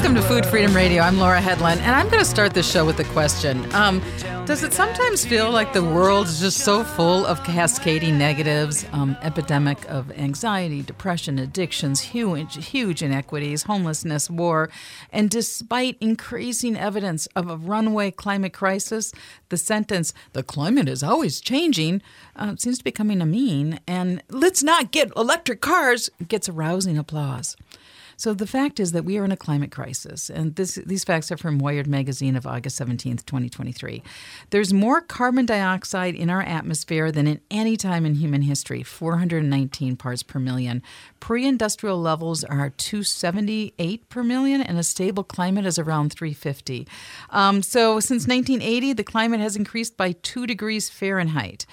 Welcome to Food Freedom Radio. I'm Laura Hedlund, and I'm going to start this show with a question. Um, does it sometimes feel like the world is just so full of cascading negatives, um, epidemic of anxiety, depression, addictions, huge, huge inequities, homelessness, war, and despite increasing evidence of a runaway climate crisis, the sentence "the climate is always changing" uh, seems to be becoming a meme, and "let's not get electric cars" gets a rousing applause. So the fact is that we are in a climate crisis, and this, these facts are from Wired magazine of August 17th, 2023. There's more carbon dioxide in our atmosphere than in any time in human history, 419 parts per million. Pre-industrial levels are 278 per million, and a stable climate is around 350. Um, so since 1980, the climate has increased by two degrees Fahrenheit.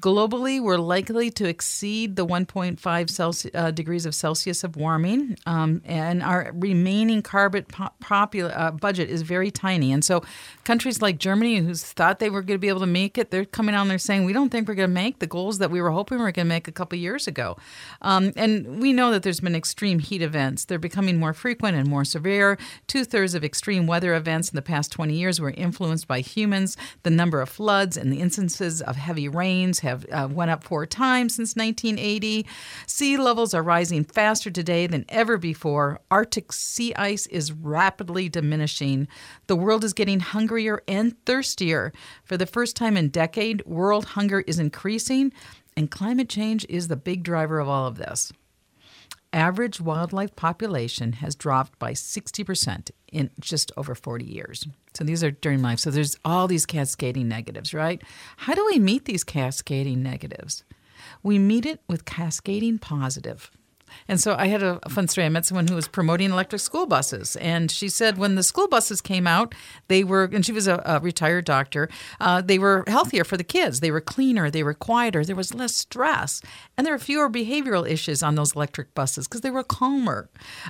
Globally, we're likely to exceed the 1.5 Celsius, uh, degrees of Celsius of warming, um, and our remaining carbon po- popul- uh, budget is very tiny. And so, countries like Germany, who thought they were going to be able to make it, they're coming on there saying, "We don't think we're going to make the goals that we were hoping we were going to make a couple years ago." Um, and we know that there's been extreme heat events; they're becoming more frequent and more severe. Two thirds of extreme weather events in the past 20 years were influenced by humans. The number of floods and the instances of heavy rains have uh, went up four times since 1980. Sea levels are rising faster today than ever before. Arctic sea ice is rapidly diminishing. The world is getting hungrier and thirstier. For the first time in decade, world hunger is increasing, and climate change is the big driver of all of this average wildlife population has dropped by 60% in just over 40 years. So these are during life. So there's all these cascading negatives, right? How do we meet these cascading negatives? We meet it with cascading positive. And so I had a, fun story. I met someone who was promoting electric school buses, and she said when the school buses came out, they were, and she was a, a retired doctor, uh, they were healthier for the kids. They were cleaner, they were quieter, there was less stress, and there were fewer behavioral issues on those electric buses because they were calmer.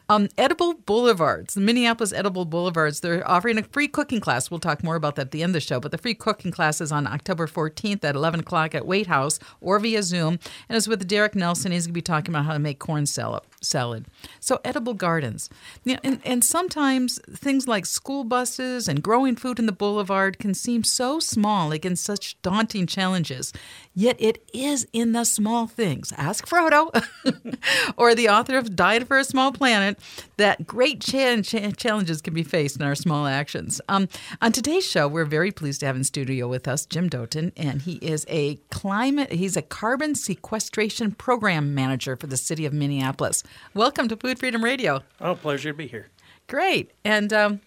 Um, edible Boulevards, the Minneapolis Edible Boulevards, they're offering a free cooking class. We'll talk more about that at the end of the show, but the free cooking class is on October 14th at 11 o'clock at Waite House or via Zoom, and it's with Derek Nelson. He's going to be talking about how to make corn salad. Salad. So edible gardens. Know, and, and sometimes things like school buses and growing food in the boulevard can seem so small against such daunting challenges. Yet it is in the small things. Ask Frodo or the author of Diet for a Small Planet that great ch- ch- challenges can be faced in our small actions. Um, on today's show, we're very pleased to have in studio with us Jim Doten, and he is a climate, he's a carbon sequestration program manager for the city of Minneapolis. Welcome to Food Freedom Radio. Oh, pleasure to be here. Great. And um,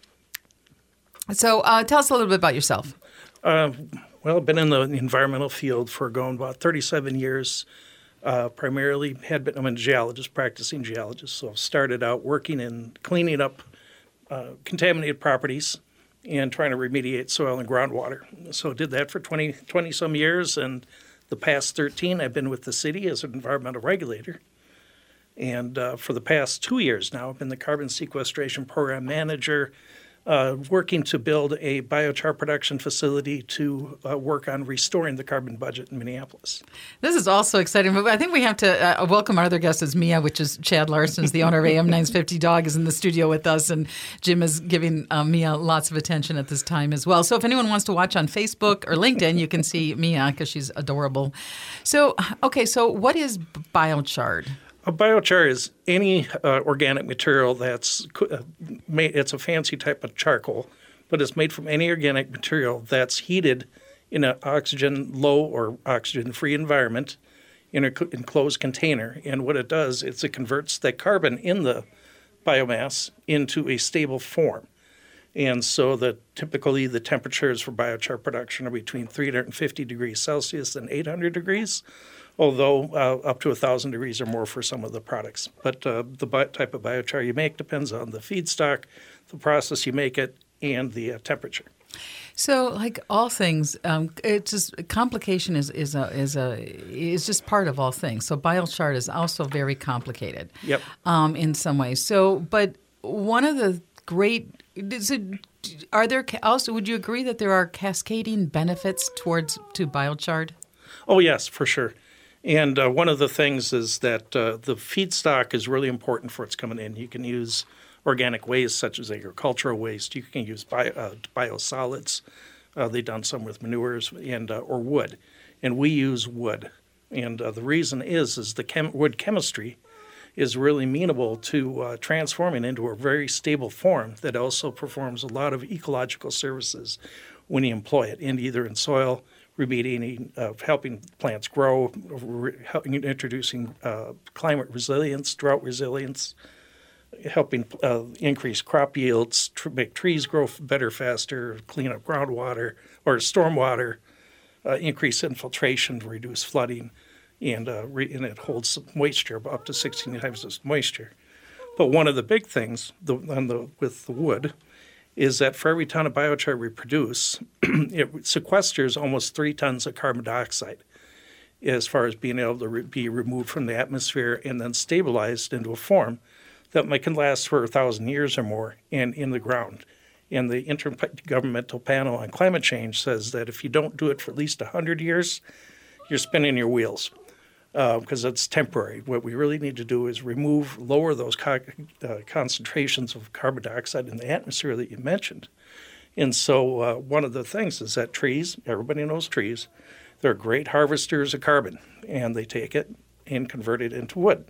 so uh, tell us a little bit about yourself. Uh, well, I've been in the environmental field for going about 37 years. Uh, primarily had been I'm a geologist, practicing geologist. So I started out working in cleaning up uh, contaminated properties and trying to remediate soil and groundwater. So I did that for 20, 20 some years, and the past 13 I've been with the city as an environmental regulator. And uh, for the past two years now, I've been the carbon sequestration program manager uh, working to build a biochar production facility to uh, work on restoring the carbon budget in Minneapolis. This is also exciting. But I think we have to uh, welcome our other guest is Mia, which is Chad Larson's the owner of AM 950 Dog, is in the studio with us, and Jim is giving uh, Mia lots of attention at this time as well. So if anyone wants to watch on Facebook or LinkedIn, you can see Mia because she's adorable. So okay, so what is biochar? A biochar is any uh, organic material that's uh, made. It's a fancy type of charcoal, but it's made from any organic material that's heated in an oxygen low or oxygen free environment in an enclosed container. And what it does is it converts the carbon in the biomass into a stable form. And so the typically the temperatures for biochar production are between 350 degrees Celsius and 800 degrees although uh, up to 1,000 degrees or more for some of the products. But uh, the bi- type of biochar you make depends on the feedstock, the process you make it, and the uh, temperature. So, like all things, um, it's just complication is is a is a is just part of all things. So, biochar is also very complicated. Yep. Um, in some ways. So, but one of the great is it, are there also would you agree that there are cascading benefits towards to biochar? Oh yes, for sure And uh, one of the things is that uh, the feedstock is really important for what's coming in. You can use organic waste such as agricultural waste. You can use bio, uh, biosolids. Uh, they've done some with manures and uh, or wood, and we use wood. And uh, the reason is is the chem- wood chemistry is really amenable to transforming into a very stable form that also performs a lot of ecological services when you employ it, in either in soil remediating, uh, helping plants grow, re- introducing uh, climate resilience, drought resilience, helping uh, increase crop yields, tr- make trees grow better, faster, clean up groundwater or stormwater, uh, increase infiltration, reduce flooding, and, uh, re- and it holds moisture up to 16 times this moisture. But one of the big things the, the, with the wood is that for every ton of biochar we produce, it sequesters almost three tons of carbon dioxide as far as being able to re- be removed from the atmosphere and then stabilized into a form that can last for a thousand years or more and in the ground. And the Intergovernmental Panel on Climate Change says that if you don't do it for at least 100 years, you're spinning your wheels because uh, it's temporary. What we really need to do is remove, lower those co- uh, concentrations of carbon dioxide in the atmosphere that you mentioned. And so, uh, one of the things is that trees, everybody knows trees, they're great harvesters of carbon, and they take it and convert it into wood.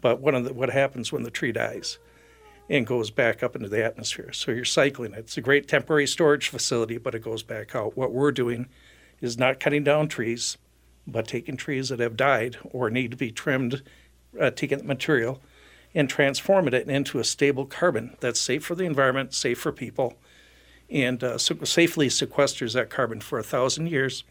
But one of the, what happens when the tree dies and goes back up into the atmosphere? So you're cycling it. It's a great temporary storage facility, but it goes back out. What we're doing is not cutting down trees, but taking trees that have died or need to be trimmed, uh, taking the material, and transforming it into a stable carbon that's safe for the environment, safe for people, and uh, safely sequesters that carbon for a thousand years,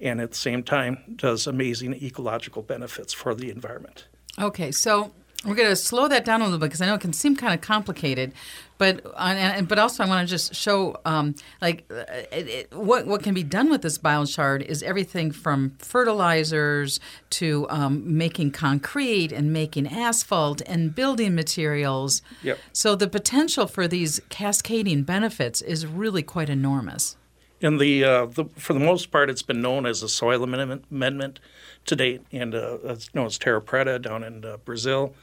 and at the same time does amazing ecological benefits for the environment. Okay, so we're going to slow that down a little bit because I know it can seem kind of complicated, but uh, but also I want to just show um, like uh, it, it, what what can be done with this biochar is everything from fertilizers to um, making concrete and making asphalt and building materials. Yep. So the potential for these cascading benefits is really quite enormous. In the, uh, the for the most part, it's been known as a soil amendment, amendment to date, and uh, it's known as Terra Preta down in uh, Brazil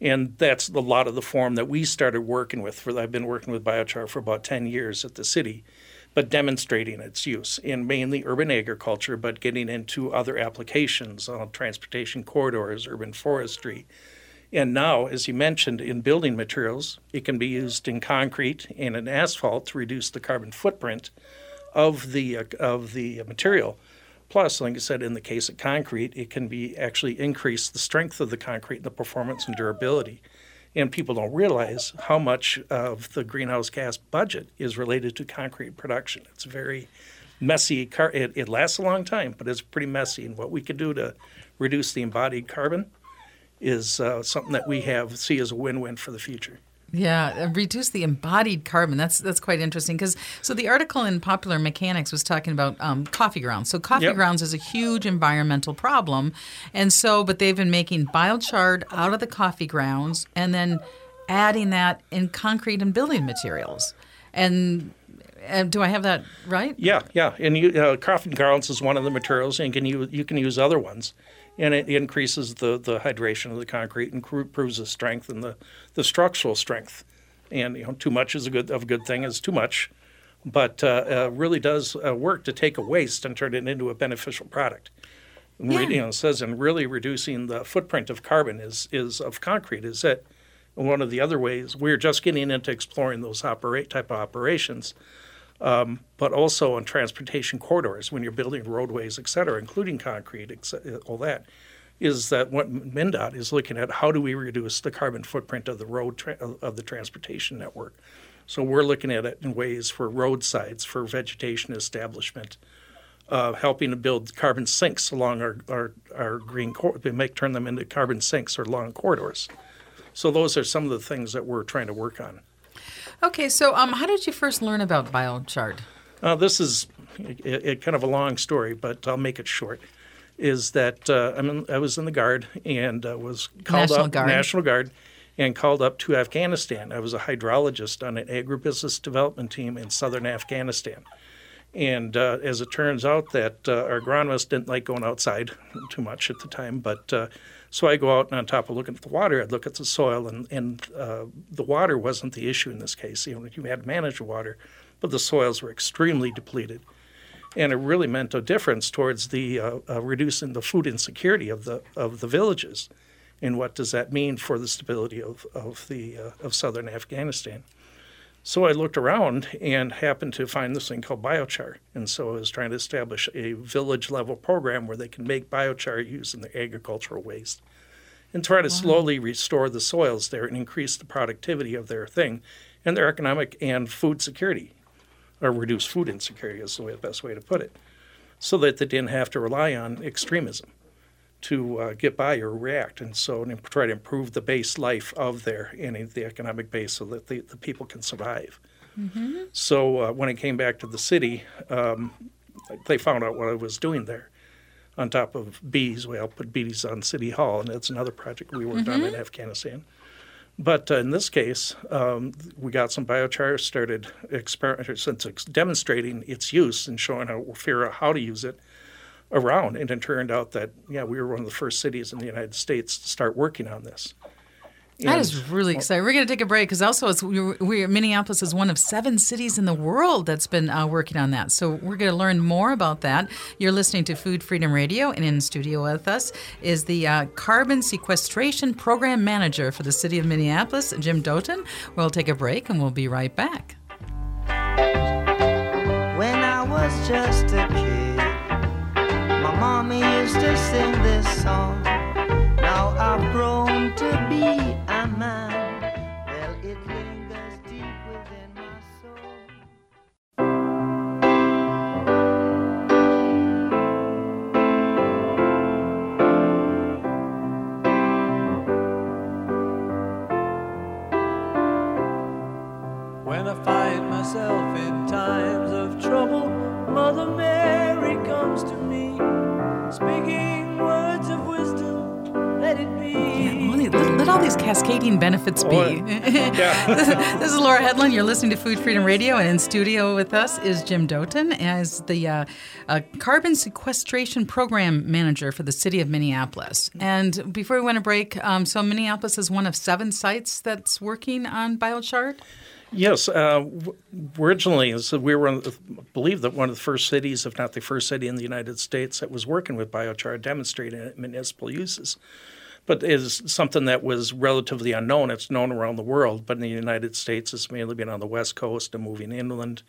and that's a lot of the form that we started working with. For I've been working with biochar for about 10 years at the city, but demonstrating its use in mainly urban agriculture, but getting into other applications on transportation corridors, urban forestry. And now, as you mentioned, in building materials, it can be used in concrete and in asphalt to reduce the carbon footprint of the uh, of the material. Plus, like I said, in the case of concrete, it can be actually increase the strength of the concrete, the performance and durability. And people don't realize how much of the greenhouse gas budget is related to concrete production. It's very messy. Car- It, it lasts a long time, but it's pretty messy. And what we can do to reduce the embodied carbon is uh, something that we have see as a win-win for the future. Yeah, reduce the embodied carbon. That's that's quite interesting because so the article in Popular Mechanics was talking about um, coffee grounds. So coffee yep. grounds is a huge environmental problem, and so but they've been making biochar out of the coffee grounds and then adding that in concrete and building materials. And uh, do I have that right? Yeah, yeah. And you, uh, coffee grounds is one of the materials, and can you you can use other ones and it increases the, the hydration of the concrete and improves the strength and the, the structural strength. And you know, too much is a good of a good thing is too much, but uh, uh, really does uh, work to take a waste and turn it into a beneficial product. Yeah. You know, it says and really reducing the footprint of carbon is is of concrete is that one of the other ways we're just getting into exploring those operate type of operations um, but also on transportation corridors when you're building roadways, et cetera, including concrete, all that, is that what MnDOT is looking at how do we reduce the carbon footprint of the road tra- of the transportation network. So we're looking at it in ways for roadsides, for vegetation establishment, uh, helping to build carbon sinks along our, our, our green cor- make turn them into carbon sinks or long corridors. So those are some of the things that we're trying to work on. Okay, so um, how did you first learn about biochar? Uh, this is it, it, kind of a long story, but I'll make it short. Is that uh, in, i was in the Guard and uh, was called National up Guard. National Guard and called up to Afghanistan. I was a hydrologist on an agribusiness development team in southern Afghanistan. And uh, as it turns out, that uh, our agronomist didn't like going outside too much at the time. But uh, so I go out and on top of looking at the water, I'd look at the soil, and, and uh, the water wasn't the issue in this case. You know, you had to manage the water, but the soils were extremely depleted. And it really meant a difference towards the uh, uh, reducing the food insecurity of the of the villages, and what does that mean for the stability of of the of southern Afghanistan? So I looked around and happened to find this thing called biochar. And so I was trying to establish a village level program where they can make biochar using the agricultural waste and try to wow. slowly restore the soils there and increase the productivity of their thing and their economic and food security, or reduce food insecurity is the best way to put it, so that they didn't have to rely on extremism to uh, get by or react, and so and try to improve the base life of their and the economic base so that the, the people can survive. Mm-hmm. So uh, when I came back to the city, um, they found out what I was doing there. On top of bees, we put bees on City Hall, and that's another project we worked mm-hmm. on in Afghanistan. But uh, in this case, um, we got some biochar, started experimenting, since it's demonstrating its use and showing how, figure out how to use it around. And it turned out that, yeah, we were one of the first cities in the United States to start working on this. And, that is really exciting. We're going to take a break because also it's, we're, we're, Minneapolis is one of seven cities in the world that's been uh, working on that. So we're going to learn more about that. You're listening to Food Freedom Radio, and in studio with us is the uh, Carbon Sequestration Program Manager for the City of Minneapolis, Jim Doten. We'll take a break and we'll be right back. When I was just a kid mommy used to sing this song. Now I've grown to be a man. Benefits be? this is Laura Hedlund. You're listening to Food Freedom Radio, and in studio with us is Jim Doten as the uh, uh, Carbon Sequestration Program Manager for the City of Minneapolis. And before we went to break, um, so Minneapolis is one of seven sites that's working on biochar. Yes, uh, originally so we were, I believe that one of the first cities, if not the first city in the United States, that was working with biochar, demonstrating it in municipal uses but is something that was relatively unknown. It's known around the world, but in the United States, it's mainly been on the West Coast and moving inland.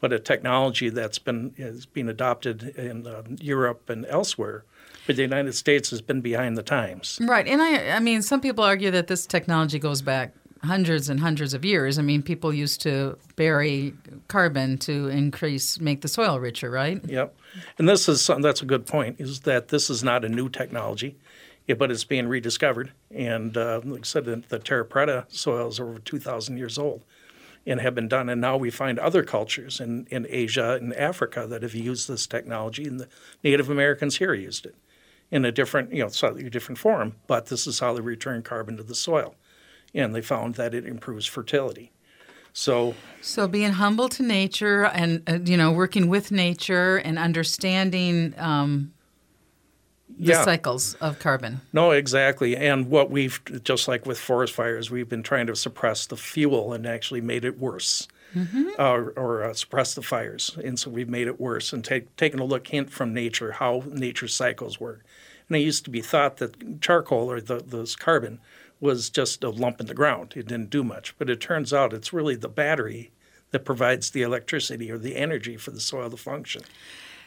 But a technology that's been is being adopted in uh, Europe and elsewhere, but the United States has been behind the times. Right, and I, I mean, some people argue that this technology goes back hundreds and hundreds of years. I mean, people used to bury carbon to increase, make the soil richer, right? Yep. And this is that's a good point. Is that this is not a new technology but it's being rediscovered. And uh, like I said, the, the Terra Preta soils are over 2,000 years old and have been done. And now we find other cultures in, in Asia and Africa that have used this technology, and the Native Americans here used it in a different, you know, slightly different form. But this is how they return carbon to the soil, and they found that it improves fertility. So, so being humble to nature, and uh, you know, working with nature and understanding um, the yeah. cycles of carbon. No, exactly. And what we've, just like with forest fires, we've been trying to suppress the fuel and actually made it worse. Mm-hmm. Uh, or uh, suppress the fires. And so we've made it worse and take, taken a look hint from nature, how nature's cycles work. And it used to be thought that charcoal or the, this carbon was just a lump in the ground. It didn't do much. But it turns out it's really the battery that provides the electricity or the energy for the soil to function.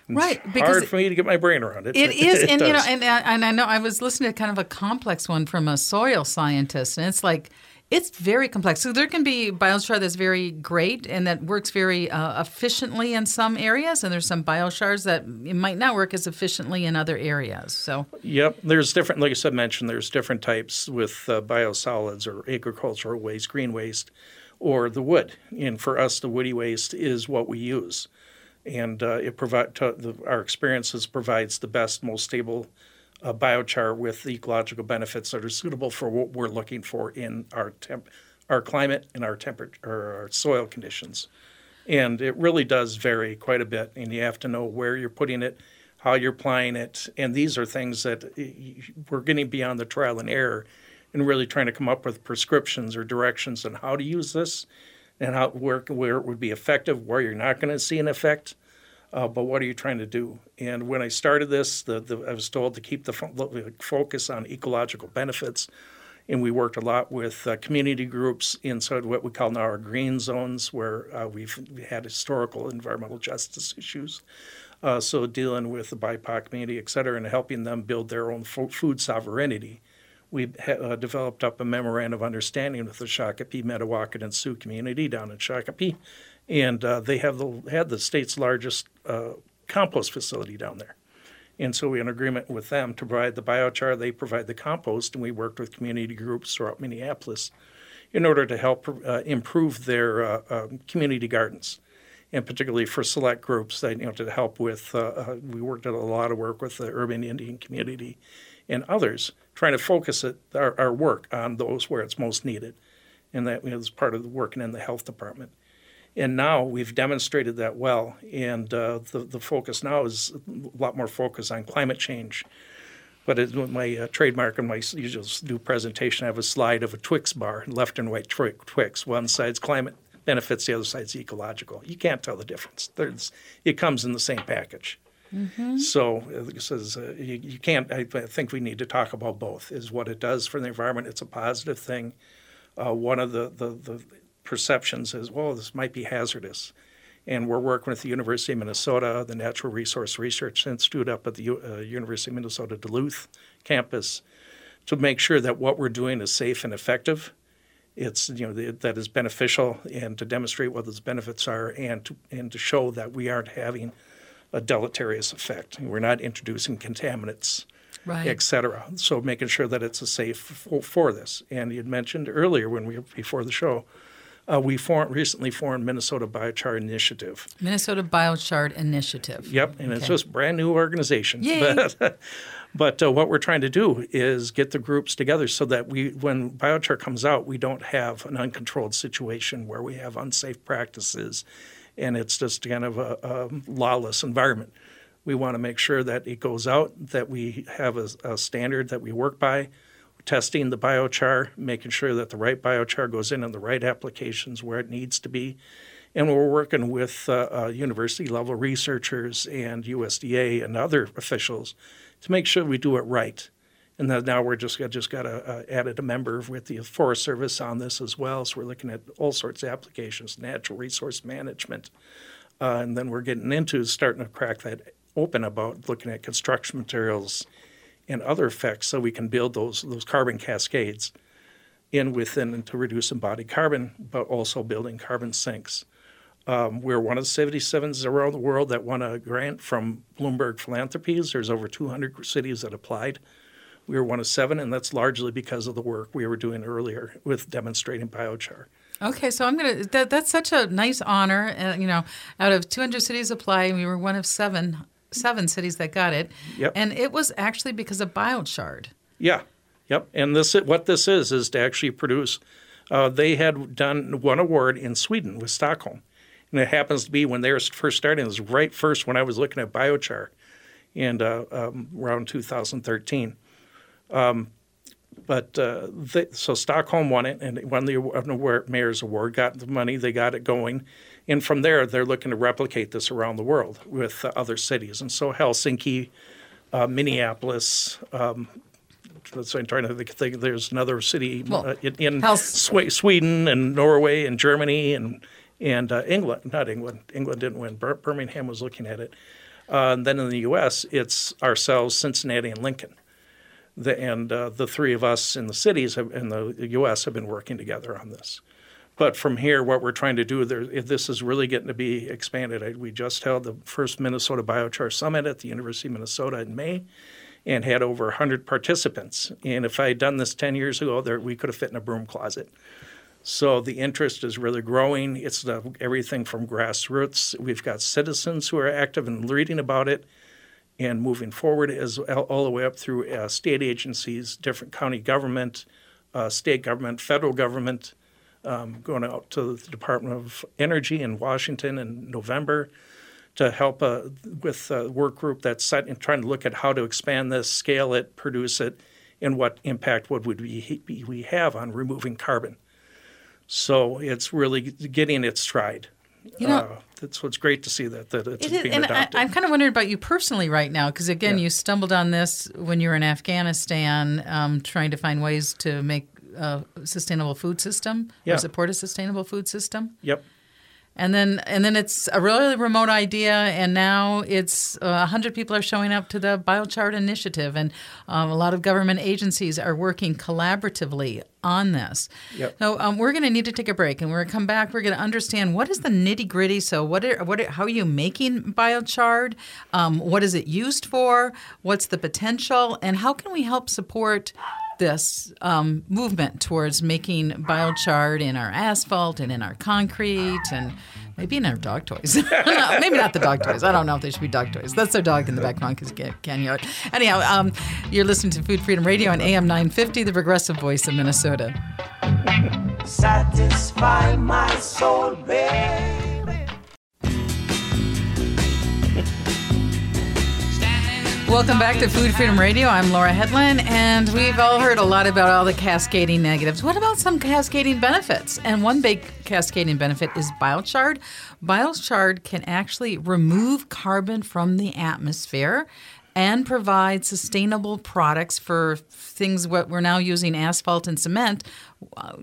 It's right, because hard for me to get my brain around it. It is, it and does. you know, and, and I know I was listening to kind of a complex one from a soil scientist, and it's like it's very complex. So there can be biochar that's very great and that works very uh, efficiently in some areas, and there's some biochars that it might not work as efficiently in other areas. So yep, there's different. Like I said, mentioned there's different types with uh, biosolids or agricultural waste, green waste, or the wood. And for us, the woody waste is what we use and uh, it provide the, our experiences provides the best, most stable uh, biochar with ecological benefits that are suitable for what we're looking for in our temp, our climate and our temperature, or our soil conditions. And it really does vary quite a bit, and you have to know where you're putting it, how you're applying it, and these are things that we're getting beyond the trial and error, and really trying to come up with prescriptions or directions on how to use this, and how where where it would be effective, where you're not going to see an effect, uh, but what are you trying to do? And when I started this, the, the, I was told to keep the fo- focus on ecological benefits and we worked a lot with uh, community groups inside what we call now our green zones, where uh, we've had historical environmental justice issues. Uh, so dealing with the BIPOC community, et cetera, and helping them build their own fo- food sovereignty. We uh, developed up a memorandum of understanding with the Shakopee, Mdewakanton, and Sioux community down in Shakopee, and uh, they have the, had the state's largest uh, compost facility down there. And so we had an agreement with them to provide the biochar, they provide the compost, and we worked with community groups throughout Minneapolis in order to help uh, improve their uh, uh, community gardens. And particularly for select groups, that, you know, to help with, uh, we worked at a lot of work with the urban Indian community and others, trying to focus it, our, our work on those where it's most needed. And that is part of the working in the health department. And now we've demonstrated that well, and uh, the, the focus now is a lot more focus on climate change. But it, my uh, trademark and my usual new presentation, I have a slide of a Twix bar, left and right Twix. One side's climate benefits, the other side's ecological. You can't tell the difference. There's, it comes in the same package. Mm-hmm. So this is, uh, you, you, can't. I, I, think we need to talk about both. Is what it does for the environment. It's a positive thing. Uh, one of the, the, the perceptions is, well, this might be hazardous. And we're working with the University of Minnesota, the Natural Resource Research Institute up at the uh, University of Minnesota Duluth campus to make sure that what we're doing is safe and effective. It's you know that is beneficial, and to demonstrate what those benefits are, and to and to show that we aren't having a deleterious effect. We're not introducing contaminants, right. et cetera. So making sure that it's a safe for, for this. And you had mentioned earlier when we were before the show uh, we formed, recently formed Minnesota Biochar Initiative. Minnesota Biochar Initiative. Yep, and okay. it's just a brand new organization. Yay. But, but uh, what we're trying to do is get the groups together so that we, when biochar comes out, we don't have an uncontrolled situation where we have unsafe practices, and it's just kind of a, a lawless environment. We want to make sure that it goes out, that we have a, a standard that we work by testing the biochar, making sure that the right biochar goes in in the right applications where it needs to be. And we're working with uh, uh, university level researchers and USDA and other officials to make sure we do it right. And now we're just just got a, uh, added a member with the Forest Service on this as well. So we're looking at all sorts of applications, natural resource management, uh, and then we're getting into starting to crack that open about looking at construction materials and other effects so we can build those, those carbon cascades in within to reduce embodied carbon, but also building carbon sinks. Um, we're one of the 77 around the world that won a grant from Bloomberg Philanthropies. There's over 200 cities that applied. We were one of seven, and that's largely because of the work we were doing earlier with demonstrating biochar. Okay, so I'm gonna. That, that's such a nice honor. Uh, you know, out of 200 cities applying, we were one of seven seven cities that got it. Yep. And it was actually because of biochar. Yeah. Yep. And this what this is is to actually produce. Uh, they had done one award in Sweden with Stockholm, and it happens to be when they were first starting. It was right first when I was looking at biochar, and uh, um, around 2013. Um, but uh, they, so Stockholm won it and won the mayor's award, got the money, they got it going, and from there, they're looking to replicate this around the world with uh, other cities. And so Helsinki, uh, Minneapolis, um, I'm trying to think, there's another city well, uh, in, in Hels- Sweden and Norway and Germany and and uh, England, not England. England didn't win. Bir- Birmingham was looking at it. Uh, and then in the U.S., it's ourselves, Cincinnati, and Lincoln. The, and uh, the three of us in the cities have, in the U.S. have been working together on this. But from here, what we're trying to do, there, this is really getting to be expanded. We just held the first Minnesota Biochar Summit at the University of Minnesota in May and had over 100 participants. And if I had done this 10 years ago, there, we could have fit in a broom closet. So the interest is really growing. It's the, everything from grassroots. We've got citizens who are active and reading about it and moving forward, as all the way up through uh, state agencies, different county government, uh, state government, federal government um, going out to the Department of Energy in Washington in November to help uh, with a work group that's set and trying to look at how to expand this, scale it, produce it, and what impact would we, we have on removing carbon. So it's really getting its stride. You know, uh, that's what's great to see that that it's It is, being and adopted. I, I'm kind of wondering about you personally right now, because again, Yeah. you stumbled on this when you were in Afghanistan, um, trying to find ways to make a sustainable food system Yeah. or support a sustainable food system. yep. And then, and then it's a really remote idea, and now it's uh, a hundred people are showing up to the biochar initiative, and um, a lot of government agencies are working collaboratively on this. Yep. So um, we're going to need to take a break, and we're going to come back. We're going to understand what is the nitty gritty. So what are, what are, how are you making biochar? Um, what is it used for? What's the potential, and how can we help support? This um, movement towards making biochar in our asphalt and in our concrete and maybe in our dog toys. Maybe not the dog toys. I don't know if they should be dog toys. That's their dog in the background because can you? Anyhow, um, you're listening to Food Freedom Radio on AM 950, the progressive voice of Minnesota. Satisfy my soul, baby. Welcome back to Food Freedom Radio. I'm Laura Hedlund, and we've all heard a lot about all the cascading negatives. What about some cascading benefits? And one big cascading benefit is biochar. Biochar can actually remove carbon from the atmosphere and provide sustainable products for things what we're now using asphalt and cement.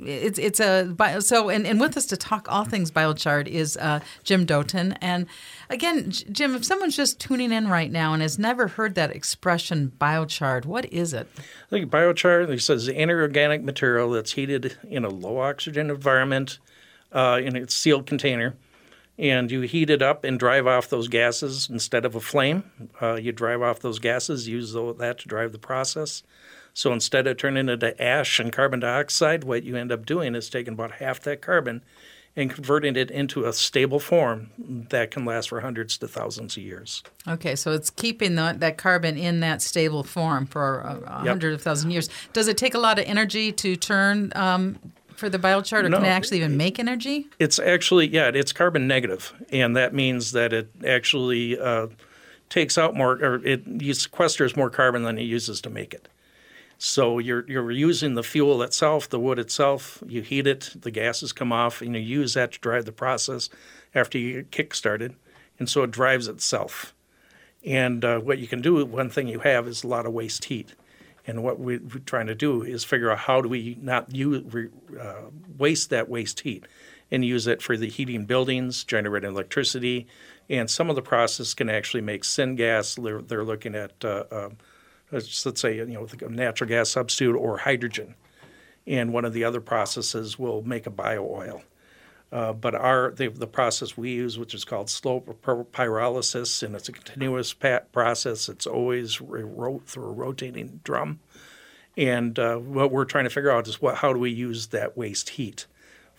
It's it's a so and, and with us to talk all things biochar is uh, Jim Doten. And again, Jim, if someone's just tuning in right now and has never heard that expression biochar, what is it? I think biochar, it says the inorganic material that's heated in a low oxygen environment uh, in a sealed container. And you heat it up and drive off those gases instead of a flame. Uh, you drive off those gases, use that to drive the process. So instead of turning it into ash and carbon dioxide, what you end up doing is taking about half that carbon and converting it into a stable form that can last for hundreds to thousands of years. Okay, so it's keeping the, that carbon in that stable form for a, a Yep. hundred of thousand years. Does it take a lot of energy to turn um, for the biochar, or No. can it actually even make energy? It's actually yeah, it's carbon negative, and that means that it actually uh, takes out more or it sequesters more carbon than it uses to make it. So you're you're using the fuel itself, the wood itself. You heat it, the gases come off, and you use that to drive the process after you get kick started, and so it drives itself. And uh, what you can do, one thing you have is a lot of waste heat. And what we- we're trying to do is figure out how do we not use, uh, waste that waste heat and use it for the heating buildings, generating electricity. And some of the process can actually make syngas. They're, they're looking at, uh, uh, let's say, you know, natural gas substitute or hydrogen. And one of the other processes will make a bio oil. Uh, but our the, the process we use, which is called slow pyrolysis, and it's a continuous process. It's always through a rotating drum. And uh, what we're trying to figure out is what how do we use that waste heat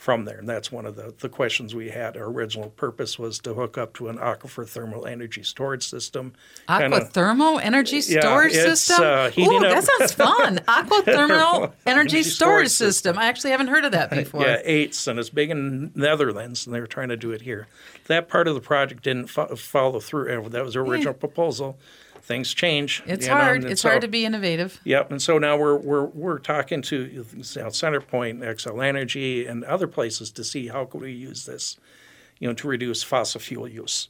from there? And that's one of the, the questions we had. Our original purpose was to hook up to an aquifer thermal energy storage system. kinda- Aquathermal energy storage it's, system. uh, heating Ooh, up- that sounds fun. Aquathermal energy Energy storage system. I actually haven't heard of that before. Yeah, eights, and it's big in the Netherlands, and they were trying to do it here. That part of the project didn't fo- follow through. That was the original proposal. Things change. It's you know, hard. It's so- hard to be innovative. Yep, and so now we're we're we're talking to you know, CenterPoint, Xcel Energy, and other places to see how can we use this, you know, to reduce fossil fuel use.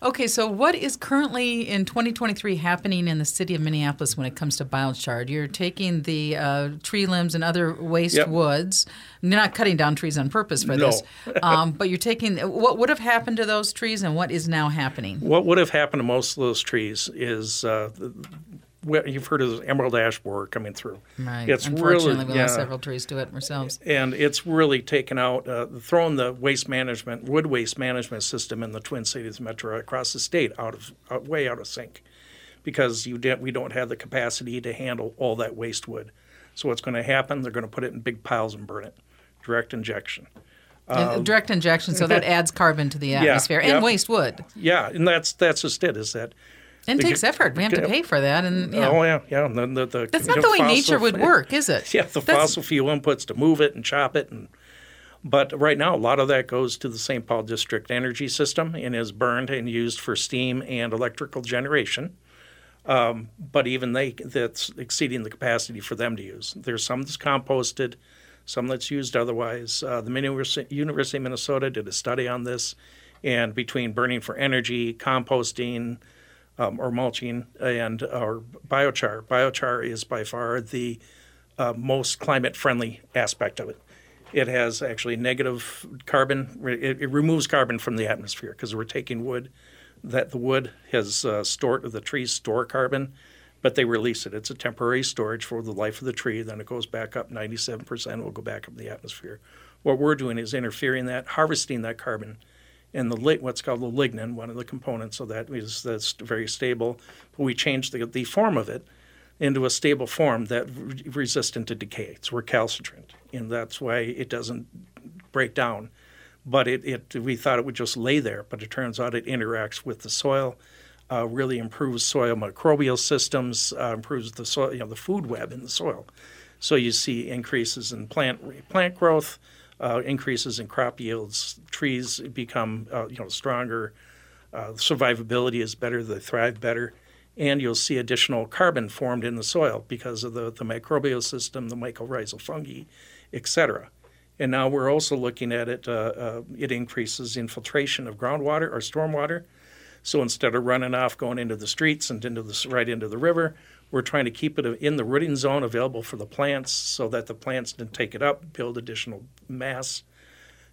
Okay, so what is currently in 2023 happening in the city of Minneapolis when it comes to biochar? You're taking the uh, tree limbs and other waste Yep. woods. You're not cutting down trees on purpose for No. this, um, but you're taking what would have happened to those trees and what is now happening. What would have happened to most of those trees is uh, you've heard of the emerald ash borer coming through. Right. It's Unfortunately, really we yeah. lost several trees to it ourselves. and it's really taken out, uh, thrown the waste management, wood waste management system in the Twin Cities metro across the state out of out, way out of sync, because you did, we don't have the capacity to handle all that waste wood. So what's going to happen? They're going to put it in big piles and burn it, direct injection. Uh, direct injection, so that adds carbon to the atmosphere and Um, yeah. waste wood. Yeah, and that's that's just it. Is that? And it takes effort. We have to pay for that, and yeah. Oh yeah, yeah. The, the, the, that's not the way nature would work, is it? Yeah, the That's- fossil fuel inputs to move it and chop it and But right now, a lot of that goes to the St. Paul District Energy System and is burned and used for steam and electrical generation. Um, but even they, that's exceeding the capacity for them to use. There's some that's composted, some that's used otherwise. Uh, the University of Minnesota did a study on this, and between burning for energy, composting, um, or mulching, and or biochar, biochar is by far the uh, most climate friendly aspect of it. It has actually negative carbon. It, it removes carbon from the atmosphere because we're taking wood that the wood has uh, stored, the trees store carbon, but they release it. It's a temporary storage for the life of the tree. Then it goes back up. 97% will go back up in the atmosphere. What we're doing is interfering that, harvesting that carbon, and the what's called the lignin, one of the components of that is that's very stable. But we change the, the form of it into a stable form that re- resistant to decay. It's recalcitrant, and that's why it doesn't break down. But it, it we thought it would just lay there, but it turns out it interacts with the soil, uh, really improves soil microbial systems, uh, improves the soil, you know, the food web in the soil. So you see increases in plant plant growth, uh, increases in crop yields. Trees become uh, you know stronger. Uh, survivability is better. They thrive better and you'll see additional carbon formed in the soil because of the, the microbial system, the mycorrhizal fungi, etc. And now we're also looking at it, uh, uh, it increases infiltration of groundwater or stormwater. So instead of running off going into the streets and into the, right into the river, we're trying to keep it in the rooting zone available for the plants so that the plants can take it up, build additional mass.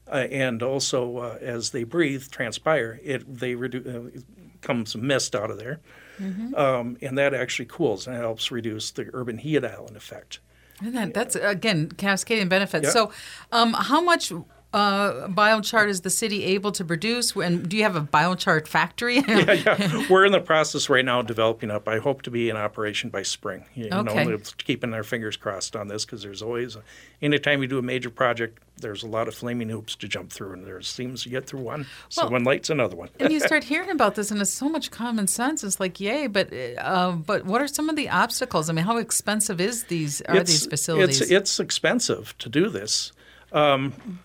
Uh, and also, uh, as they breathe, transpire, it they redu- uh, comes mist out of there Mm-hmm. Um, and that actually cools and helps reduce the urban heat island effect. And that, that's again cascading benefits. So, um, how much uh, biochar is the city able to produce? And do you have a biochar factory? yeah, yeah, we're in the process right now of developing up. I hope to be in operation by spring. You okay. know, keeping our fingers crossed on this because there's always, a, anytime you do a major project, there's a lot of flaming hoops to jump through, and there seems to get through one, so well, one light's another one. and you start hearing about this, and it's so much common sense. It's like, yay! But uh, but what are some of the obstacles? I mean, how expensive is these are it's, these facilities? It's it's expensive to do this. Um,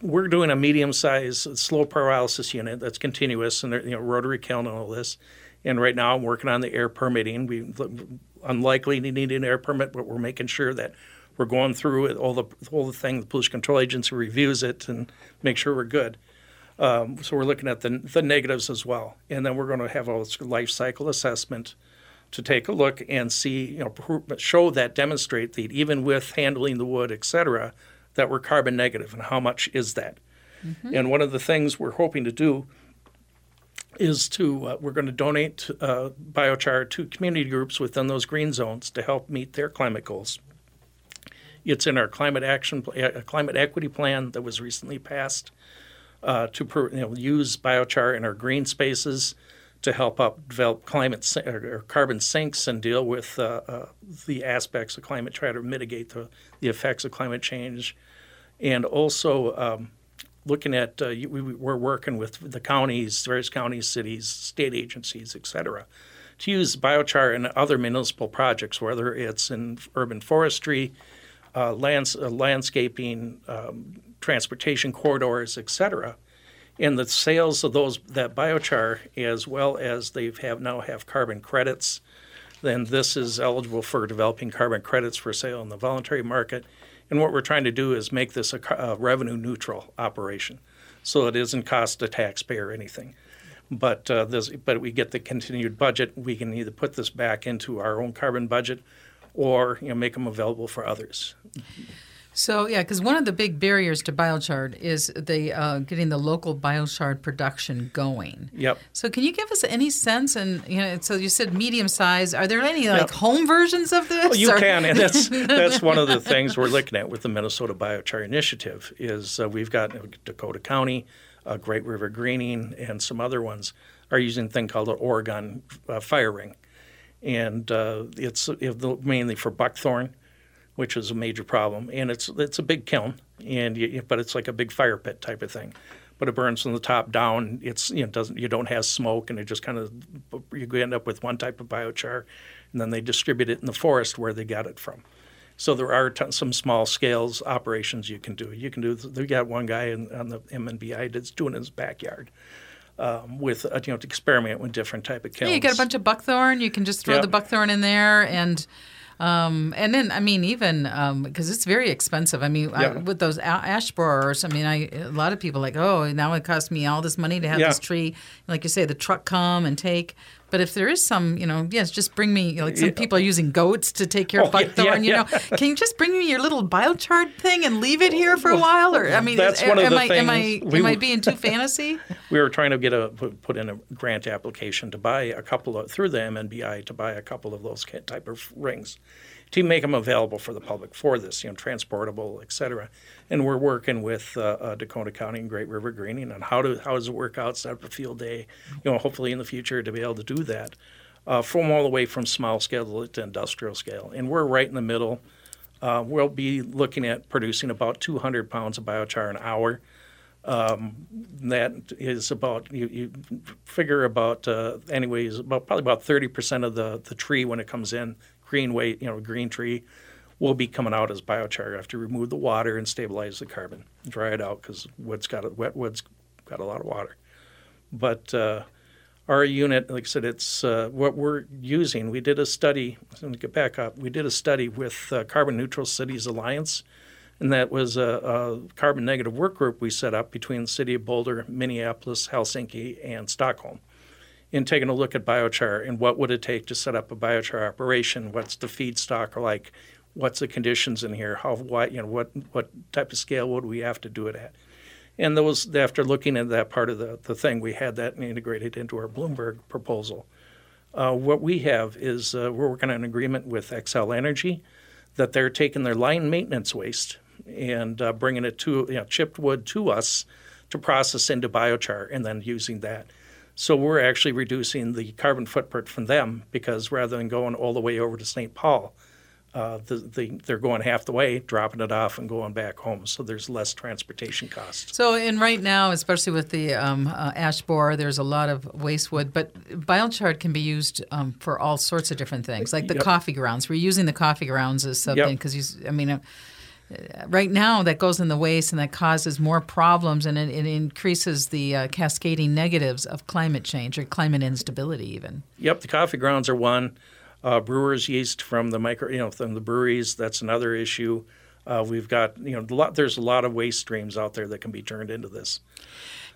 we're doing a medium-sized slow pyrolysis unit that's continuous and you know rotary kiln and all this. And right now I'm working on the air permitting. We unlikely to need an air permit, but we're making sure that we're going through it, all the all the thing. The pollution control agency reviews it and make sure we're good. Um, so we're looking at the the negatives as well, and then we're going to have a life cycle assessment to take a look and see, you know, show that demonstrate that even with handling the wood, et cetera, that we're carbon negative, and how much is that? Mm-hmm. And one of the things we're hoping to do is to uh, we're going to donate uh, biochar to community groups within those green zones to help meet their climate goals. It's in our climate action uh, climate equity plan that was recently passed uh, to you know, use biochar in our green spaces to help up develop climate or carbon sinks and deal with uh, uh, the aspects of climate, try to mitigate the, the effects of climate change and also um, looking at uh, we, are working with the counties, various counties, cities, state agencies, et cetera, to use biochar in other municipal projects, whether it's in urban forestry, uh, lands, uh, landscaping, um, transportation corridors, et cetera. And the sales of those that biochar, as well as they have now have carbon credits, then this is eligible for developing carbon credits for sale in the voluntary market and what we're trying to do is make this a, a revenue neutral operation, so it isn't cost the taxpayer anything. But uh, this, but we get the continued budget. We can either put this back into our own carbon budget, or you know make them available for others. So yeah, because one of the big barriers to biochar is the uh, getting the local biochar production going. Yep. So can you give us any sense? And you know, so you said medium size. Are there any like yep. home versions of this? Well, you or? can, and that's that's one of the things we're looking at with the Minnesota Biochar Initiative. Is uh, we've got Dakota County, uh, Great River Greening, and some other ones are using a thing called an Oregon uh, fire ring, and uh, it's mainly for buckthorn which is a major problem. And it's it's a big kiln, and you, but it's like a big fire pit type of thing. But it burns from the top down. It's you know doesn't you don't have smoke, and it just kind of you end up with one type of biochar, and then they distribute it in the forest where they got it from. So there are t- some small scales operations you can do. You can do. We got one guy in, on the MNBI that's doing it in his backyard. Um, with uh, you know to experiment with different type of kilns. Yeah, you got a bunch of buckthorn. You can just throw Yeah. the buckthorn in there, and um, and then I mean even because it's very expensive. I mean I, with those ash borers. I mean I a lot of people are like oh now it costs me all this money to have Yeah. this tree. Like you say, the truck come and take. But if there is some, you know, yes, just bring me. Like some Yeah. people are using goats to take care of Oh, yeah, buckthorn. yeah, you know, can you just bring me your little biochar thing and leave it here for a while? Or I mean, That's is, one of am the I am I we am I being too fantasy? we were trying to get a put put in a grant application to buy a couple of through the MNBI to buy a couple of those type of rings to make them available for the public for this, you know, transportable, et cetera. And we're working with uh, uh, Dakota County and Great River Greening on how to how does it work out, set up a field day, you know, hopefully in the future to be able to do that. Uh, from all the way from small scale to industrial scale, and we're right in the middle. Uh, we'll be looking at producing about 200 pounds of biochar an hour that is about you, you figure about uh, anyways about probably about 30% of the, the tree when it comes in green weight you know green tree will be coming out as biochar. After you remove the water and stabilize the carbon dry it out because wood's got a, wet wood's got a lot of water. But uh, our unit like i said it's uh, what we're using we did a study let me get back up we did a study with uh, carbon neutral cities alliance and that was a, a carbon negative work group we set up between the city of Boulder, Minneapolis, Helsinki, and Stockholm, in taking a look at biochar and what would it take to set up a biochar operation. What's the feedstock like? What's the conditions in here? How what you know what what type of scale would we have to do it at? And those after looking at that part of the, the thing, we had that integrated into our Bloomberg proposal. Uh, what we have is uh, we're working on an agreement with Xcel Energy that they're taking their line maintenance waste and uh, bringing it to you know, chipped wood to us to process into biochar and then using that. So we're actually reducing the carbon footprint from them because rather than going all the way over to St. Paul, uh, the, the, they're going half the way, dropping it off, and going back home. So there's less transportation costs. So, and right now, especially with the um, uh, ash borer, there's a lot of waste wood, but biochar can be used um, for all sorts of different things, like the Yep. coffee grounds. We're using the coffee grounds as something Yep. because I mean. Right now, that goes in the waste, and that causes more problems, and it, it increases the uh, cascading negatives of climate change or climate instability, even. Yep, the coffee grounds are one. Uh, brewers' yeast from the micro, you know, from the breweries. That's another issue. Uh, we've got, you know, a lot, there's a lot of waste streams out there that can be turned into this.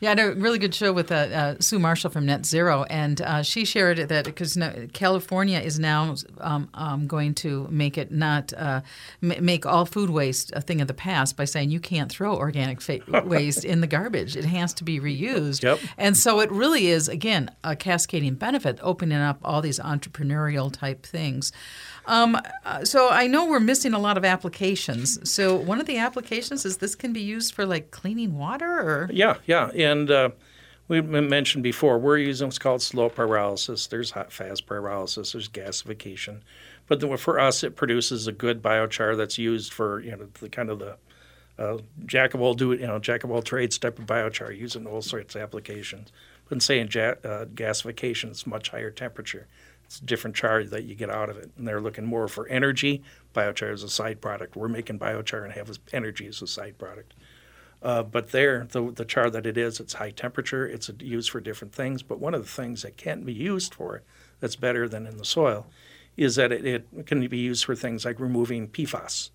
Yeah, I had a really good show with uh, uh, Sue Marshall from Net Zero, and uh, she shared that because no, California is now um, um, going to make it not uh, m- make all food waste a thing of the past by saying you can't throw organic fa- waste in the garbage; it has to be reused. Yep. And so it really is again a cascading benefit, opening up all these entrepreneurial type things. Um, uh, so I know we're missing a lot of applications. So one of the applications is this can be used for like cleaning water, or Yeah, yeah, and uh, we mentioned before we're using what's called slow pyrolysis. There's hot fast pyrolysis. There's gasification, but the, for us, it produces a good biochar that's used for you know the kind of the uh, jack of all do you know jack of all trades type of biochar used in all sorts of applications. But say in ja- uh, gasification, it's much higher temperature. It's a different char that you get out of it, and they're looking more for energy. Biochar is a side product. We're making biochar and have energy as a side product. Uh, but there, the, the char that it is, it's high temperature. It's used for different things. But one of the things that can't be used for it that's better than in the soil is that it, it can be used for things like removing PFAS,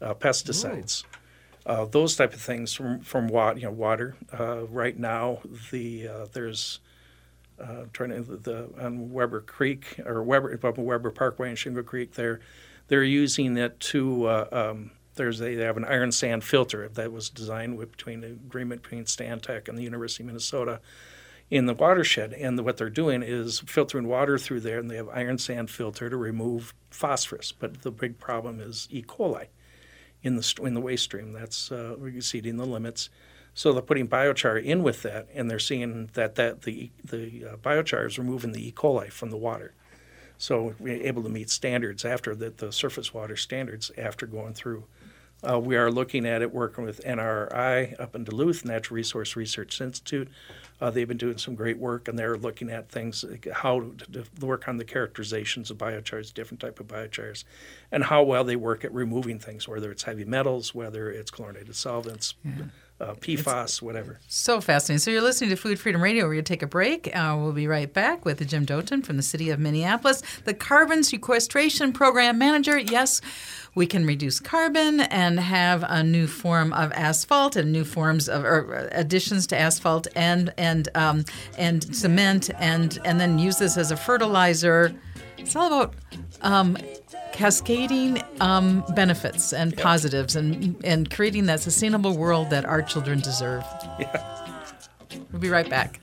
uh, pesticides, uh, those type of things from from water. You know, water. Uh, right now, the uh, there's uh, trying to the on Weber Creek or Weber above Webber Parkway and Shingle Creek. There, they're using it to. Uh, um, there's a, they have an iron sand filter that was designed with between the agreement between Stantec and the University of Minnesota in the watershed. And what they're doing is filtering water through there, and they have iron sand filter to remove phosphorus. But the big problem is E. coli in the in the waste stream. That's uh, exceeding the limits. So they're putting biochar in with that, and they're seeing that, that the the uh, biochar is removing the E. coli from the water. So we're able to meet standards after the, the surface water standards after going through Uh, we are looking at it working with NRI up in Duluth, Natural Resource Research Institute. Uh, they've been doing some great work, and they're looking at things like how to, to work on the characterizations of biochars, different type of biochars, and how well they work at removing things, whether it's heavy metals, whether it's chlorinated solvents, uh, PFAS, whatever. So fascinating. So you're listening to Food Freedom Radio. We're going to take a break. Uh, we'll be right back with Jim Doten from the city of Minneapolis, the Carbon Sequestration Program Manager. Yes, we can reduce carbon and have a new form of asphalt and new forms of or additions to asphalt and and um, and cement and and then use this as a fertilizer. It's all about um, cascading um, benefits and positives and and creating that sustainable world that our children deserve. Yeah. We'll be right back.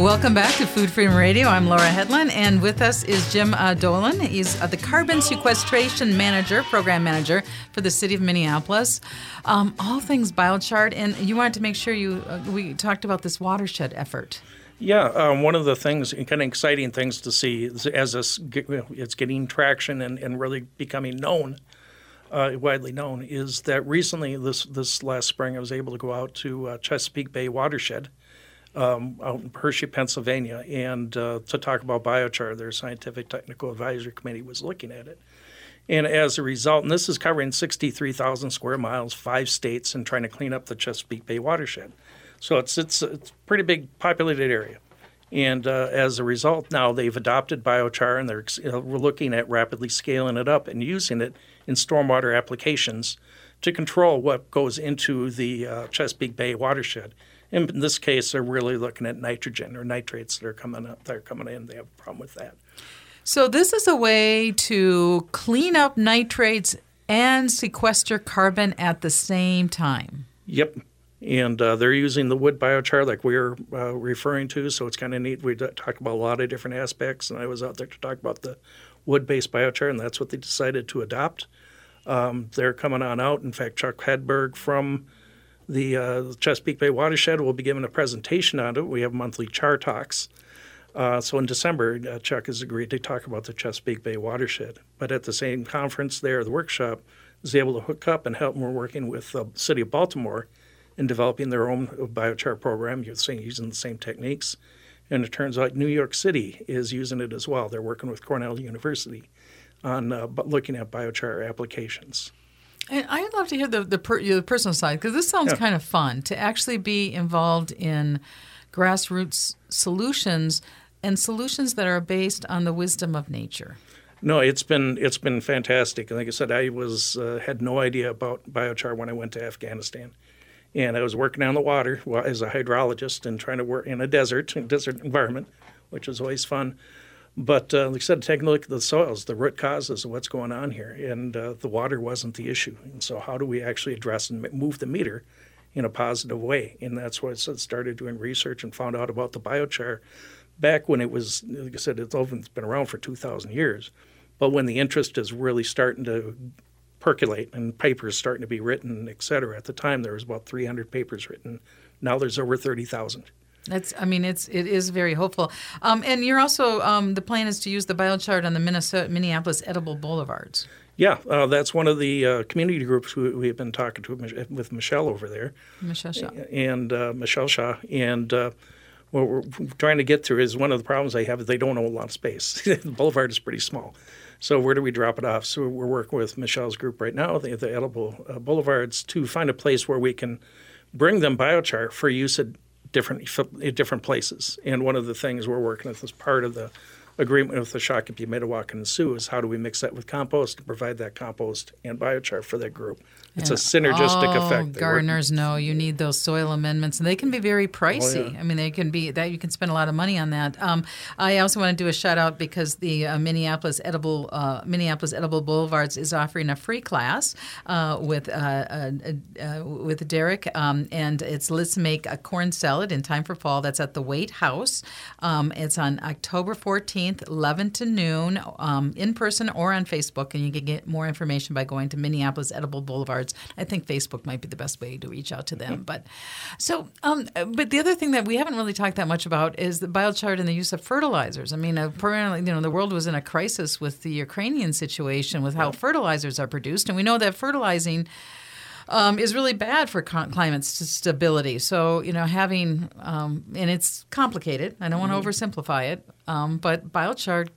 Welcome back to Food Freedom Radio. I'm Laura Hedlund, and with us is Jim uh, Doten. He's uh, the Carbon Sequestration Manager, Program Manager for the City of Minneapolis. Um, all things biochar, and you wanted to make sure you uh, we talked about this watershed effort. Yeah, um, one of the things, kind of exciting things to see as this it's getting traction and, and really becoming known, uh, widely known, is that recently this this last spring I was able to go out to uh, Chesapeake Bay watershed um, out in Hershey, Pennsylvania, and uh, to talk about biochar. Their scientific technical advisory committee was looking at it. And as a result, and this is covering 63,000 square miles, five states, and trying to clean up the Chesapeake Bay watershed. So it's it's it's a pretty big populated area. And uh, as a result, now they've adopted biochar, and they're looking at rapidly scaling it up and using it in stormwater applications to control what goes into the uh, Chesapeake Bay watershed. In this case, they're really looking at nitrogen or nitrates that are coming up. That are coming in. They have a problem with that. So this is a way to clean up nitrates and sequester carbon at the same time. Yep. And uh, they're using the wood biochar like we were uh, referring to, so it's kind of neat. We d- talk about a lot of different aspects, and I was out there to talk about the wood-based biochar, and that's what they decided to adopt. Um, they're coming on out. In fact, Chuck Hedberg from the uh, Chesapeake Bay Watershed will be giving a presentation on it. We have monthly char talks. Uh, so in December, uh, Chuck has agreed to talk about the Chesapeake Bay Watershed. But at the same conference there, the workshop, is able to hook up and help. We're working with the city of Baltimore in developing their own biochar program. Using the same techniques, and it turns out New York City is using it as well. They're working with Cornell University on uh, looking at biochar applications. And I'd love to hear the the, per, the personal side because this sounds Yeah. kind of fun to actually be involved in grassroots solutions and solutions that are based on the wisdom of nature. No, it's been it's been fantastic. Like I said, I was uh, had no idea about biochar when I went to Afghanistan, and I was working on the water as a hydrologist and trying to work in a desert desert environment, which was always fun. But uh, like I said, taking a look at the soils, the root causes of what's going on here, and uh, the water wasn't the issue. And so, how do we actually address and move the meter in a positive way? And that's why I started doing research and found out about the biochar back when it was, like I said, it's been around for 2,000 years. But when the interest is really starting to percolate and papers starting to be written, et cetera, at the time there was about 300 papers written. Now there's over 30,000. That's, I mean, it's it is very hopeful. Um, and you're also um, the plan is to use the biochar on the Minnesota Minneapolis edible boulevards. Yeah, uh, that's one of the uh, community groups we, we have been talking to with Michelle over there. Michelle Shaw. and uh, Michelle Shaw. And uh, what we're trying to get through is one of the problems they have is they don't own a lot of space. the boulevard is pretty small. So where do we drop it off? So we're working with Michelle's group right now, the, the edible uh, boulevards, to find a place where we can bring them biochar for use at different different places. And one of the things we're working with as part of the agreement with the Shakopee, Mdewakan, and Sioux is how do we mix that with compost and provide that compost and biochar for that group. It's a synergistic oh, effect. Gardeners know you need those soil amendments, and they can be very pricey. Oh, yeah. I mean, they can be that you can spend a lot of money on that. Um, I also want to do a shout out because the uh, Minneapolis Edible uh, Minneapolis Edible Boulevards is offering a free class uh, with uh, uh, uh, with Derek, um, and it's let's make a corn salad in time for fall. That's at the Waite House. Um, it's on October fourteenth, eleven to noon, um, in person or on Facebook, and you can get more information by going to Minneapolis Edible Boulevards. I think Facebook might be the best way to reach out to them. But so, um, but the other thing that we haven't really talked that much about is the biochar and the use of fertilizers. I mean, apparently, you know, the world was in a crisis with the Ukrainian situation with how fertilizers are produced, and we know that fertilizing. Um, is really bad for con- climate st- stability. So, you know, having, um, and it's complicated. I don't want to oversimplify it, um, but biochar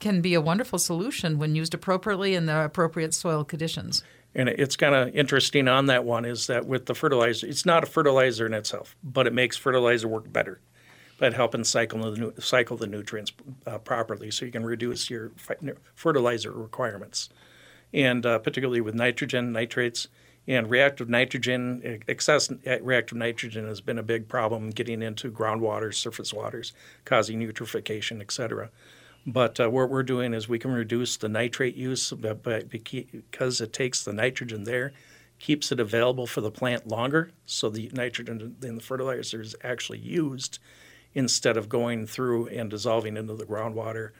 can be a wonderful solution when used appropriately in the appropriate soil conditions. And it's kind of interesting on that one is that with the fertilizer, it's not a fertilizer in itself, but it makes fertilizer work better by helping cycle the cycle the nutrients uh, properly, so you can reduce your fertilizer requirements. And uh, particularly with nitrogen, nitrates, and reactive nitrogen, excess reactive nitrogen has been a big problem getting into groundwater, surface waters, causing eutrophication, et cetera. But uh, what we're doing is we can reduce the nitrate use because it takes the nitrogen there, keeps it available for the plant longer, so the nitrogen in the fertilizer is actually used instead of going through and dissolving into the groundwater.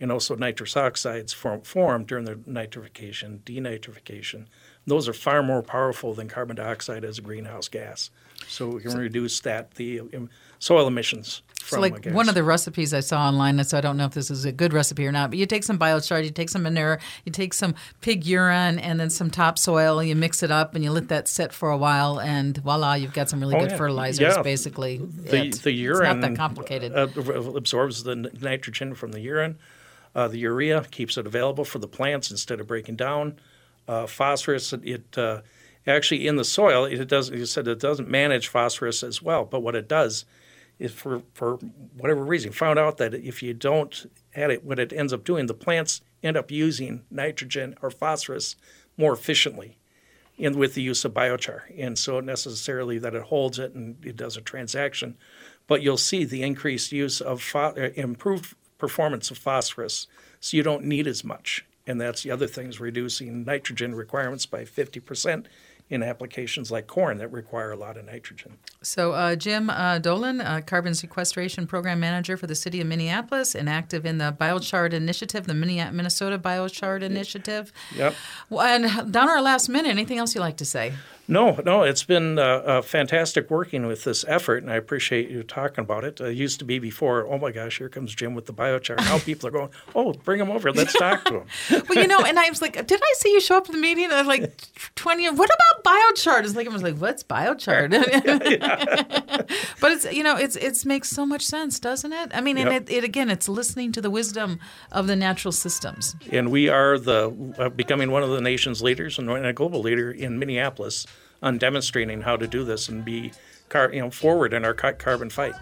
And also nitrous oxides form, form during the nitrification, denitrification. Those are far more powerful than carbon dioxide as a greenhouse gas. So we can reduce that, the um, soil emissions from So, like one of the recipes I saw online, so I don't know if this is a good recipe or not, but you take some biochar, you take some manure, you take some pig urine, and then some topsoil, you mix it up, and you let that sit for a while, and voila, you've got some really Oh, good yeah. fertilizers. Yeah. Basically, the, it. the urine It's not that complicated. uh, absorbs the nitrogen from the urine. Uh, the urea keeps it available for the plants instead of breaking down. Uh, phosphorus, it, uh, actually in the soil, it does. You said it doesn't manage phosphorus as well, but what it does is for for whatever reason, found out that if you don't add it, what it ends up doing, the plants end up using nitrogen or phosphorus more efficiently in with the use of biochar. And so necessarily that it holds it and it does a transaction, but you'll see the increased use of pho- uh, improved performance of phosphorus, so you don't need as much. And that's the other thing is reducing nitrogen requirements by 50% in applications like corn that require a lot of nitrogen. So, uh, Jim uh, Doten, uh, Carbon Sequestration Program Manager for the City of Minneapolis and active in the Biochar Initiative, the Minne- Minnesota Biochar Initiative. Yep. Well, And down our last minute, anything else you'd like to say? No, no, it's been uh, uh, fantastic working with this effort, and I appreciate you talking about it. It used to be before, oh my gosh, here comes Jim with the biochar. Now people are going, oh, bring him over, let's talk to him. Well, you know, and I was like, did I see you show up at the meeting? I was like, 20, what about biochar? It's like, I was like, what's biochar? but it's, you know, it's, it makes so much sense, doesn't it? I mean, and it, it, again, it's listening to the wisdom of the natural systems. And we are the uh, becoming one of the nation's leaders and a global leader in Minneapolis on demonstrating how to do this and be car, you know, forward in our ca- carbon fight.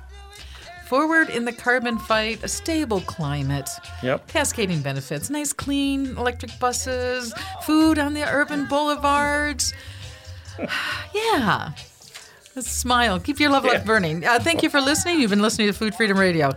Forward in the carbon fight, a stable climate, Yep. cascading benefits, nice clean electric buses, food on the urban boulevards. yeah. Let's smile. Keep your love light Yeah. burning. Uh, thank you for listening. You've been listening to Food Freedom Radio.